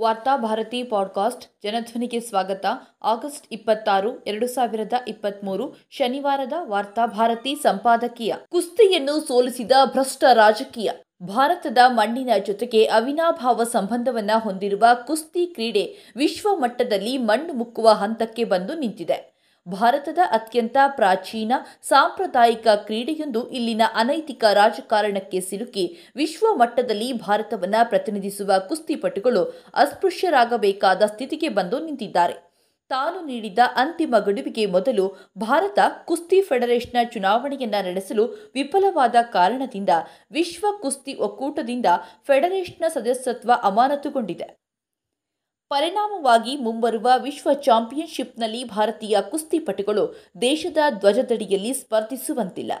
Varthabharati podcast ಜನಧ್ವನಿಗೆ ಸ್ವಾಗತ. August ಇಪ್ಪತ್ತಾರು, ಎರಡು ಸಾವಿರದ ಇಪ್ಪತ್ಮೂರು, ಶನಿವಾರದ ವಾರ್ತಾಭಾರತಿ ಸಂಪಾದಕೀಯ. ಕುಸ್ತಿಯನ್ನು ಸೋಲಿಸಿದ ಭ್ರಷ್ಟ ರಾಜಕೀಯ. ಭಾರತದ ಮಣ್ಣಿನ ಜೊತೆಗೆ ಅವಿನಾಭಾವ ಸಂಬಂಧವನ್ನು ಹೊಂದಿರುವ ಕುಸ್ತಿ ಕ್ರೀಡೆ ವಿಶ್ವಮಟ್ಟದಲ್ಲಿ ಮಣ್ಣು ಮುಕ್ಕುವ ಹಂತಕ್ಕೆ ಬಂದು ನಿಂತಿದೆ. ಭಾರತದ ಅತ್ಯಂತ ಪ್ರಾಚೀನ ಸಾಂಪ್ರದಾಯಿಕ ಕ್ರೀಡೆಯೊಂದು ಇಲ್ಲಿನ ಅನೈತಿಕ ರಾಜಕಾರಣಕ್ಕೆ ಸಿಲುಕಿ ವಿಶ್ವ ಮಟ್ಟದಲ್ಲಿ ಭಾರತವನ್ನು ಪ್ರತಿನಿಧಿಸುವ ಕುಸ್ತಿಪಟುಗಳು ಅಸ್ಪೃಶ್ಯರಾಗಬೇಕಾದ ಸ್ಥಿತಿಗೆ ಬಂದು ನಿಂತಿದ್ದಾರೆ. ತಾನು ನೀಡಿದ ಅಂತಿಮ ಗಡುವಿಗೆ ಮೊದಲು ಭಾರತ ಕುಸ್ತಿ ಫೆಡರೇಷನ್ನ ಚುನಾವಣೆಯನ್ನ ನಡೆಸಲು ವಿಫಲವಾದ ಕಾರಣದಿಂದ ವಿಶ್ವ ಕುಸ್ತಿ ಒಕ್ಕೂಟದಿಂದ ಫೆಡರೇಷನ್ನ ಸದಸ್ಯತ್ವ ಅಮಾನತುಗೊಂಡಿದೆ. ಪರಿಣಾಮವಾಗಿ ಮುಂಬರುವ ವಿಶ್ವ ಚಾಂಪಿಯನ್ಶಿಪ್ನಲ್ಲಿ ಭಾರತೀಯ ಕುಸ್ತಿಪಟುಗಳು ದೇಶದ ಧ್ವಜದಡಿಯಲ್ಲಿ ಸ್ಪರ್ಧಿಸುವಂತಿಲ್ಲ.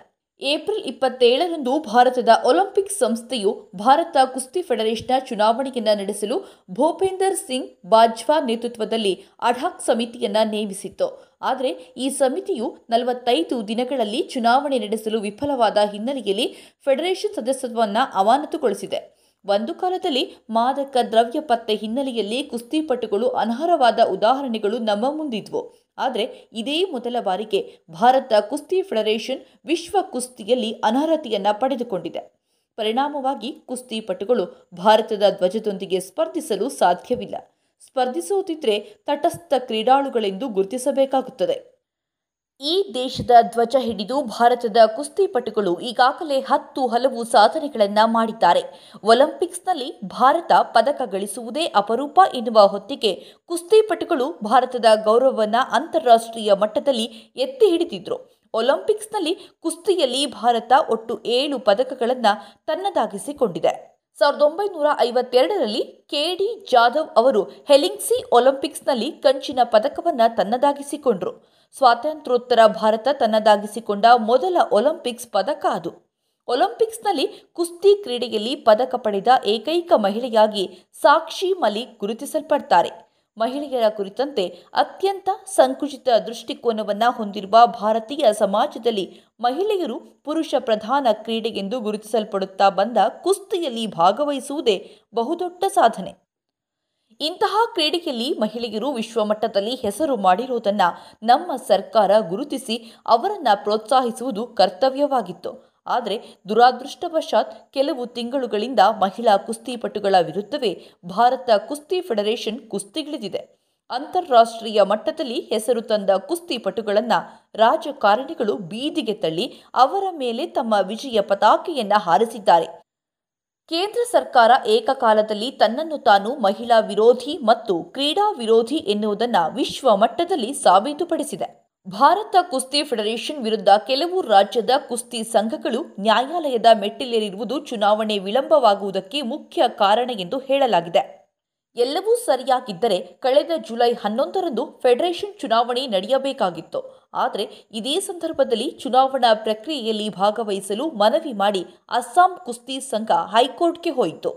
ಏಪ್ರಿಲ್ ಇಪ್ಪತ್ತೇಳರಂದು ಭಾರತದ ಒಲಿಂಪಿಕ್ ಸಂಸ್ಥೆಯು ಭಾರತ ಕುಸ್ತಿ ಫೆಡರೇಷನ್ನ ಚುನಾವಣೆಯನ್ನು ನಡೆಸಲು ಭೂಪೇಂದರ್ ಸಿಂಗ್ ಬಾಜ್ವಾ ನೇತೃತ್ವದಲ್ಲಿ ಅಢಾಕ್ ಸಮಿತಿಯನ್ನ ನೇಮಿಸಿತ್ತು. ಆದರೆ ಈ ಸಮಿತಿಯು ನಲವತ್ತೈದು ದಿನಗಳಲ್ಲಿ ಚುನಾವಣೆ ನಡೆಸಲು ವಿಫಲವಾದ ಹಿನ್ನೆಲೆಯಲ್ಲಿ ಫೆಡರೇಷನ್ ಸದಸ್ಯತ್ವವನ್ನು ಅಮಾನತುಗೊಳಿಸಿದೆ. ಒಂದು ಕಾಲದಲ್ಲಿ ಮಾದಕ ದ್ರವ್ಯ ಪತ್ತೆ ಹಿನ್ನೆಲೆಯಲ್ಲಿ ಕುಸ್ತಿಪಟುಗಳು ಅನರ್ಹವಾದ ಉದಾಹರಣೆಗಳು ನಮ್ಮ ಮುಂದಿದ್ವು. ಆದರೆ ಇದೇ ಮೊದಲ ಬಾರಿಗೆ ಭಾರತ ಕುಸ್ತಿ ಫೆಡರೇಷನ್ ವಿಶ್ವ ಕುಸ್ತಿಯಲ್ಲಿ ಅನರ್ಹತೆಯನ್ನು ಪಡೆದುಕೊಂಡಿದೆ. ಪರಿಣಾಮವಾಗಿ ಕುಸ್ತಿಪಟುಗಳು ಭಾರತದ ಧ್ವಜದೊಂದಿಗೆ ಸ್ಪರ್ಧಿಸಲು ಸಾಧ್ಯವಿಲ್ಲ. ಸ್ಪರ್ಧಿಸುತ್ತಿದ್ದರೆ ತಟಸ್ಥ ಕ್ರೀಡಾಳುಗಳೆಂದು ಗುರುತಿಸಬೇಕಾಗುತ್ತದೆ. ಈ ದೇಶದ ಧ್ವಜ ಹಿಡಿದು ಭಾರತದ ಕುಸ್ತಿಪಟುಗಳು ಈಗಾಗಲೇ ಹತ್ತು ಹಲವು ಸಾಧನೆಗಳನ್ನು ಮಾಡಿದ್ದಾರೆ. ಒಲಿಂಪಿಕ್ಸ್ನಲ್ಲಿ ಭಾರತ ಪದಕ ಗಳಿಸುವುದೇ ಅಪರೂಪ ಎನ್ನುವ ಹೊತ್ತಿಗೆ ಕುಸ್ತಿಪಟುಗಳು ಭಾರತದ ಗೌರವವನ್ನು ಅಂತಾರಾಷ್ಟ್ರೀಯ ಮಟ್ಟದಲ್ಲಿ ಎತ್ತಿ ಹಿಡಿದಿದ್ರು. ಒಲಿಂಪಿಕ್ಸ್ನಲ್ಲಿ ಕುಸ್ತಿಯಲ್ಲಿ ಭಾರತ ಒಟ್ಟು ಏಳು ಪದಕಗಳನ್ನು ತನ್ನದಾಗಿಸಿಕೊಂಡಿದೆ. ಸಾವಿರದ ಒಂಬೈನೂರ ಐವತ್ತೆರಡರಲ್ಲಿ ಕೆಡಿ ಜಾಧವ್ ಅವರು ಹೆಲಿಂಗ್ಸಿ ಒಲಿಂಪಿಕ್ಸ್ನಲ್ಲಿ ಕಂಚಿನ ಪದಕವನ್ನು ತನ್ನದಾಗಿಸಿಕೊಂಡರು. ಸ್ವಾತಂತ್ರ್ಯೋತ್ತರ ಭಾರತ ತನ್ನದಾಗಿಸಿಕೊಂಡ ಮೊದಲ ಒಲಿಂಪಿಕ್ಸ್ ಪದಕ ಅದು. ಒಲಿಂಪಿಕ್ಸ್ನಲ್ಲಿ ಕುಸ್ತಿ ಕ್ರೀಡೆಯಲ್ಲಿ ಪದಕ ಪಡೆದ ಏಕೈಕ ಮಹಿಳೆಯಾಗಿ ಸಾಕ್ಷಿ ಮಲಿಕ್ ಗುರುತಿಸಲ್ಪಡ್ತಾರೆ. ಮಹಿಳೆಯರ ಕುರಿತಂತೆ ಅತ್ಯಂತ ಸಂಕುಚಿತ ದೃಷ್ಟಿಕೋನವನ್ನು ಹೊಂದಿರುವ ಭಾರತೀಯ ಸಮಾಜದಲ್ಲಿ ಮಹಿಳೆಯರು ಪುರುಷ ಪ್ರಧಾನ ಕ್ರೀಡೆ ಎಂದು ಗುರುತಿಸಲ್ಪಡುತ್ತಾ ಬಂದ ಕುಸ್ತಿಯಲ್ಲಿ ಭಾಗವಹಿಸುವುದೇ ಬಹುದೊಡ್ಡ ಸಾಧನೆ. ಇಂತಹ ಕ್ರೀಡೆಯಲ್ಲಿ ಮಹಿಳೆಯರು ವಿಶ್ವಮಟ್ಟದಲ್ಲಿ ಹೆಸರು ಮಾಡಿರುವುದನ್ನು ನಮ್ಮ ಸರ್ಕಾರ ಗುರುತಿಸಿ ಅವರನ್ನು ಪ್ರೋತ್ಸಾಹಿಸುವುದು ಕರ್ತವ್ಯವಾಗಿತ್ತು. ಆದರೆ ದುರಾದೃಷ್ಟವಶಾತ್ ಕೆಲವು ತಿಂಗಳುಗಳಿಂದ ಮಹಿಳಾ ಕುಸ್ತಿಪಟುಗಳ ವಿರುದ್ಧವೇ ಭಾರತ ಕುಸ್ತಿ ಫೆಡರೇಷನ್ ಕುಸ್ತಿಗಿಳಿದಿದೆ. ಅಂತಾರಾಷ್ಟ್ರೀಯ ಮಟ್ಟದಲ್ಲಿ ಹೆಸರು ತಂದ ಕುಸ್ತಿಪಟುಗಳನ್ನು ರಾಜಕಾರಣಿಗಳು ಬೀದಿಗೆ ತಳ್ಳಿ ಅವರ ಮೇಲೆ ತಮ್ಮ ವಿಜಯ ಪತಾಕೆಯನ್ನು ಹಾರಿಸಿದ್ದಾರೆ. ಕೇಂದ್ರ ಸರ್ಕಾರ ಏಕಕಾಲದಲ್ಲಿ ತನ್ನನ್ನು ತಾನು ಮಹಿಳಾ ವಿರೋಧಿ ಮತ್ತು ಕ್ರೀಡಾ ವಿರೋಧಿ ಎನ್ನುವುದನ್ನು ವಿಶ್ವ ಮಟ್ಟದಲ್ಲಿ ಸಾಬೀತುಪಡಿಸಿದೆ. ಭಾರತ ಕುಸ್ತಿ ಫೆಡರೇಷನ್ ವಿರುದ್ಧ ಕೆಲವು ರಾಜ್ಯದ ಕುಸ್ತಿ ಸಂಘಗಳು ನ್ಯಾಯಾಲಯದ ಮೆಟ್ಟಿಲೇರಿರುವುದು ಚುನಾವಣೆ ವಿಳಂಬವಾಗುವುದಕ್ಕೆ ಮುಖ್ಯ ಕಾರಣ ಎಂದು ಹೇಳಲಾಗಿದೆ. ಎಲ್ಲವೂ ಸರಿಯಾಗಿದ್ದರೆ ಕಳೆದ ಜುಲೈ ಹನ್ನೊಂದರಂದು ಫೆಡರೇಷನ್ ಚುನಾವಣೆ ನಡೆಯಬೇಕಾಗಿತ್ತು. ಆದರೆ ಇದೇ ಸಂದರ್ಭದಲ್ಲಿ ಚುನಾವಣಾ ಪ್ರಕ್ರಿಯೆಯಲ್ಲಿ ಭಾಗವಹಿಸಲು ಮನವಿ ಮಾಡಿ ಅಸ್ಸಾಂ ಕುಸ್ತಿ ಸಂಘ ಹೈಕೋರ್ಟ್ಗೆ ಹೋಯಿತು.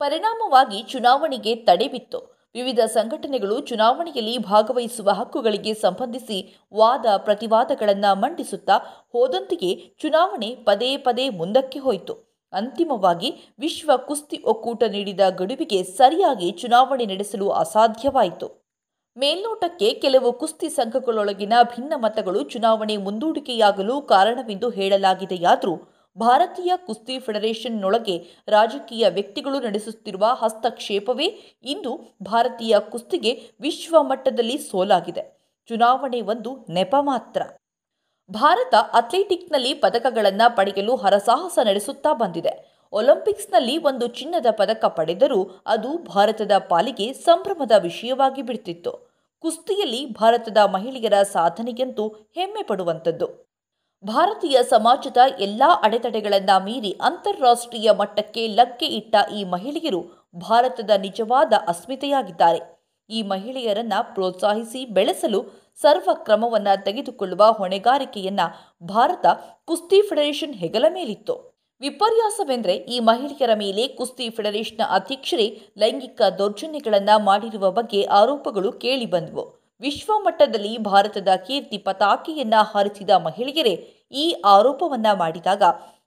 ಪರಿಣಾಮವಾಗಿ ಚುನಾವಣೆಗೆ ತಡೆ ಬಿತ್ತು. ವಿವಿಧ ಸಂಘಟನೆಗಳು ಚುನಾವಣೆಯಲ್ಲಿ ಭಾಗವಹಿಸುವ ಹಕ್ಕುಗಳಿಗೆ ಸಂಬಂಧಿಸಿ ವಾದ ಪ್ರತಿವಾದಗಳನ್ನು ಮಂಡಿಸುತ್ತಾ ಹೋದಂತೆಯೇ ಚುನಾವಣೆ ಪದೇ ಪದೇ ಮುಂದಕ್ಕೆ ಹೋಯಿತು. ಅಂತಿಮವಾಗಿ ವಿಶ್ವ ಕುಸ್ತಿ ಒಕ್ಕೂಟ ನೀಡಿದ ಗಡುವಿಗೆ ಸರಿಯಾಗಿ ಚುನಾವಣೆ ನಡೆಸಲು ಅಸಾಧ್ಯವಾಯಿತು. ಮೇಲ್ನೋಟಕ್ಕೆ ಕೆಲವು ಕುಸ್ತಿ ಸಂಘಗಳೊಳಗಿನ ಭಿನ್ನ ಮತಗಳು ಚುನಾವಣೆ ಮುಂದೂಡಿಕೆಯಾಗಲು ಕಾರಣವೆಂದು ಹೇಳಲಾಗಿದೆಯಾದರೂ ಭಾರತೀಯ ಕುಸ್ತಿ ಫೆಡರೇಷನ್ನೊಳಗೆ ರಾಜಕೀಯ ವ್ಯಕ್ತಿಗಳು ನಡೆಸುತ್ತಿರುವ ಹಸ್ತಕ್ಷೇಪವೇ ಇಂದು ಭಾರತೀಯ ಕುಸ್ತಿಗೆ ವಿಶ್ವ ಮಟ್ಟದಲ್ಲಿ ಸೋಲಾಗಿದೆ. ಚುನಾವಣೆ ಒಂದು ನೆಪ ಮಾತ್ರ. ಭಾರತ ಅಥ್ಲೆಟಿಕ್ನಲ್ಲಿ ಪದಕಗಳನ್ನು ಪಡೆಯಲು ಹರಸಾಹಸ ನಡೆಸುತ್ತಾ ಬಂದಿದೆ. ಒಲಿಂಪಿಕ್ಸ್ನಲ್ಲಿ ಒಂದು ಚಿನ್ನದ ಪದಕ ಪಡೆದರೂ ಅದು ಭಾರತದ ಪಾಲಿಗೆ ಸಂಭ್ರಮದ ವಿಷಯವಾಗಿ ಬಿಡ್ತಿತ್ತು. ಕುಸ್ತಿಯಲ್ಲಿ ಭಾರತದ ಮಹಿಳೆಯರ ಸಾಧನೆಯಂತೂ ಹೆಮ್ಮೆ ಪಡುವಂಥದ್ದು. ಭಾರತೀಯ ಸಮಾಜದ ಎಲ್ಲಾ ಅಡೆತಡೆಗಳನ್ನು ಮೀರಿ ಅಂತಾರಾಷ್ಟ್ರೀಯ ಮಟ್ಟಕ್ಕೆ ಲಗ್ಗೆ ಇಟ್ಟ ಈ ಮಹಿಳೆಯರು ಭಾರತದ ನಿಜವಾದ ಅಸ್ಮಿತೆಯಾಗಿದ್ದಾರೆ. ಈ ಮಹಿಳೆಯರನ್ನ ಪ್ರೋತ್ಸಾಹಿಸಿ ಬೆಳೆಸಲು ಸರ್ವ ಕ್ರಮವನ್ನು ತೆಗೆದುಕೊಳ್ಳುವ ಹೊಣೆಗಾರಿಕೆಯನ್ನ ಭಾರತ ಕುಸ್ತಿ ಫೆಡರೇಷನ್ ಹೆಗಲ ಮೇಲಿತ್ತು. ವಿಪರ್ಯಾಸವೆಂದರೆ ಈ ಮಹಿಳೆಯರ ಮೇಲೆ ಕುಸ್ತಿ ಫೆಡರೇಷನ್ನ ಅಧ್ಯಕ್ಷರೇ ಲೈಂಗಿಕ ದೌರ್ಜನ್ಯಗಳನ್ನು ಮಾಡಿರುವ ಬಗ್ಗೆ ಆರೋಪಗಳು ಕೇಳಿಬಂದವು ವಿಶ್ವ ಮಟ್ಟದಲ್ಲಿ ಭಾರತದ ಕೀರ್ತಿ ಪತಾಕೆಯನ್ನ ಹಾರಿಸಿದ ಮಹಿಳೆಯರೇ ಈ ಆರೋಪವನ್ನ ಮಾಡಿದಾಗ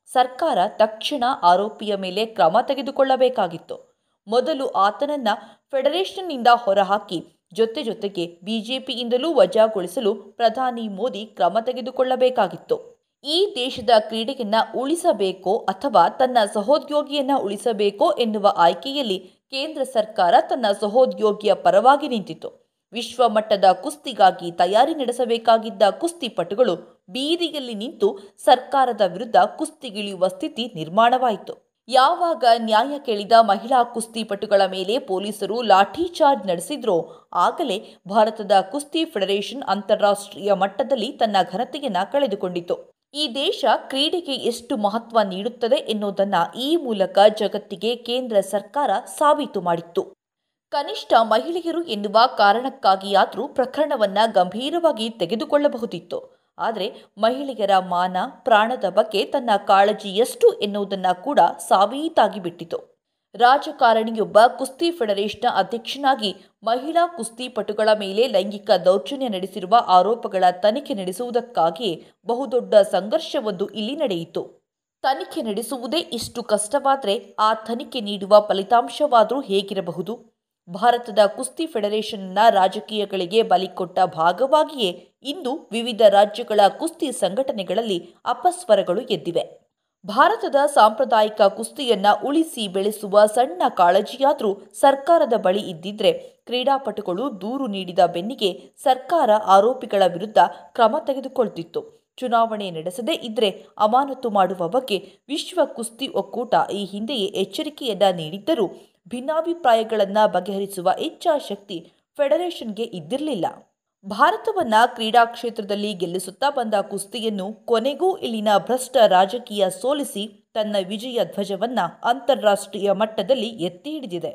ಸರ್ಕಾರ ತಕ್ಷಣ ಆರೋಪಿಯ ಮೇಲೆ ಕ್ರಮ ತೆಗೆದುಕೊಳ್ಳಬೇಕಾಗಿತ್ತು. ಮೊದಲು ಆತನನ್ನ ಫೆಡರೇಷನ್ನಿಂದ ಹೊರಹಾಕಿ, ಜೊತೆ ಜೊತೆಗೆ ಬಿಜೆಪಿಯಿಂದಲೂ ವಜಾಗೊಳಿಸಲು ಪ್ರಧಾನಿ ಮೋದಿ ಕ್ರಮ ತೆಗೆದುಕೊಳ್ಳಬೇಕಾಗಿತ್ತು. ಈ ದೇಶದ ಕ್ರೀಡೆಯನ್ನ ಉಳಿಸಬೇಕೋ ಅಥವಾ ತನ್ನ ಸಹೋದ್ಯೋಗಿಯನ್ನ ಉಳಿಸಬೇಕೋ ಎನ್ನುವ ಆಯ್ಕೆಯಲ್ಲಿ ಕೇಂದ್ರ ಸರ್ಕಾರ ತನ್ನ ಸಹೋದ್ಯೋಗಿಯ ಪರವಾಗಿ ನಿಂತಿತು ವಿಶ್ವ ಮಟ್ಟದ ಕುಸ್ತಿಗಾಗಿ ತಯಾರಿ ನಡೆಸಬೇಕಾಗಿದ್ದ ಕುಸ್ತಿಪಟುಗಳು ಬೀದಿಯಲ್ಲಿ ನಿಂತು ಸರ್ಕಾರದ ವಿರುದ್ಧ ಕುಸ್ತಿಗಿಳಿಯುವ ಸ್ಥಿತಿ ನಿರ್ಮಾಣವಾಯಿತು. ಯಾವಾಗ ನ್ಯಾಯ ಕೇಳಿದ ಮಹಿಳಾ ಕುಸ್ತಿಪಟುಗಳ ಮೇಲೆ ಪೊಲೀಸರು ಲಾಠಿ ಚಾರ್ಜ್ ನಡೆಸಿದ್ರೋ ಆಗಲೇ ಭಾರತದ ಕುಸ್ತಿ ಫೆಡರೇಷನ್ ಅಂತಾರಾಷ್ಟ್ರೀಯ ಮಟ್ಟದಲ್ಲಿ ತನ್ನ ಘನತೆಯನ್ನ ಕಳೆದುಕೊಂಡಿತು. ಈ ದೇಶ ಕ್ರೀಡೆಗೆ ಎಷ್ಟು ಮಹತ್ವ ನೀಡುತ್ತದೆ ಎನ್ನುವುದನ್ನು ಈ ಮೂಲಕ ಜಗತ್ತಿಗೆ ಕೇಂದ್ರ ಸರ್ಕಾರ ಸಾಬೀತು ಮಾಡಿತ್ತು. ಕನಿಷ್ಠ ಮಹಿಳೆಯರು ಎನ್ನುವ ಕಾರಣಕ್ಕಾಗಿಯಾದರೂ ಪ್ರಕರಣವನ್ನ ಗಂಭೀರವಾಗಿ ತೆಗೆದುಕೊಳ್ಳಬಹುದಿತ್ತು. ಆದರೆ ಮಹಿಳೆಯರ ಮಾನ, ಪ್ರಾಣದ ಬಗ್ಗೆ ತನ್ನ ಕಾಳಜಿ ಎಷ್ಟು ಎನ್ನುವುದನ್ನ ಕೂಡ ಸಾಬೀತಾಗಿ ಬಿಟ್ಟಿತು. ರಾಜಕಾರಣಿಯೊಬ್ಬ ಕುಸ್ತಿ ಫೆಡರೇಷನ್ನ ಅಧ್ಯಕ್ಷನಾಗಿ ಮಹಿಳಾ ಕುಸ್ತಿಪಟುಗಳ ಮೇಲೆ ಲೈಂಗಿಕ ದೌರ್ಜನ್ಯ ನಡೆಸಿರುವ ಆರೋಪಗಳ ತನಿಖೆ ನಡೆಸುವುದಕ್ಕಾಗಿಯೇ ಬಹುದೊಡ್ಡ ಸಂಘರ್ಷವೊಂದು ಇಲ್ಲಿ ನಡೆಯಿತು. ತನಿಖೆ ನಡೆಸುವುದೇ ಇಷ್ಟು ಕಷ್ಟವಾದರೆ ಆ ತನಿಖೆ ನೀಡುವ ಫಲಿತಾಂಶವಾದರೂ ಹೇಗಿರಬಹುದು? ಭಾರತದ ಕುಸ್ತಿ ಫೆಡರೇಷನ್ನ ರಾಜಕೀಯಗಳಿಗೆ ಬಲಿಕೊಟ್ಟ ಭಾಗವಾಗಿಯೇ ಇಂದು ವಿವಿಧ ರಾಜ್ಯಗಳ ಕುಸ್ತಿ ಸಂಘಟನೆಗಳಲ್ಲಿ ಅಪಸ್ವರಗಳು ಎದ್ದಿವೆ. ಭಾರತದ ಸಾಂಪ್ರದಾಯಿಕ ಕುಸ್ತಿಯನ್ನ ಉಳಿಸಿ ಬೆಳೆಸುವ ಸಣ್ಣ ಕಾಳಜಿಯಾದರೂ ಸರ್ಕಾರದ ಬಳಿ ಇದ್ದಿದ್ರೆ ಕ್ರೀಡಾಪಟುಗಳು ದೂರು ನೀಡಿದ ಬೆನ್ನಿಗೆ ಸರ್ಕಾರ ಆರೋಪಿಗಳ ವಿರುದ್ಧ ಕ್ರಮ ತೆಗೆದುಕೊಳ್ತಿತ್ತು. ಚುನಾವಣೆ ನಡೆಸದೇ ಇದ್ರೆ ಅಮಾನತು ಮಾಡುವ ಬಗ್ಗೆ ವಿಶ್ವ ಕುಸ್ತಿ ಒಕ್ಕೂಟ ಈ ಹಿಂದೆಯೇ ಎಚ್ಚರಿಕೆಯನ್ನ ನೀಡಿದ್ದರೂ ಭಿನ್ನಾಭಿಪ್ರಾಯಗಳನ್ನು ಬಗೆಹರಿಸುವ ಇಚ್ಛಾಶಕ್ತಿ ಫೆಡರೇಷನ್ಗೆ ಇದ್ದಿರಲಿಲ್ಲ. ಭಾರತವನ್ನು ಕ್ರೀಡಾ ಕ್ಷೇತ್ರದಲ್ಲಿ ಗೆಲ್ಲಿಸುತ್ತಾ ಬಂದ ಕುಸ್ತಿಯನ್ನು ಕೊನೆಗೂ ಇಲ್ಲಿನ ಭ್ರಷ್ಟ ರಾಜಕೀಯ ಸೋಲಿಸಿ ತನ್ನ ವಿಜಯ ಧ್ವಜವನ್ನು ಅಂತಾರಾಷ್ಟ್ರೀಯ ಮಟ್ಟದಲ್ಲಿ ಎತ್ತಿ ಹಿಡಿದಿದೆ.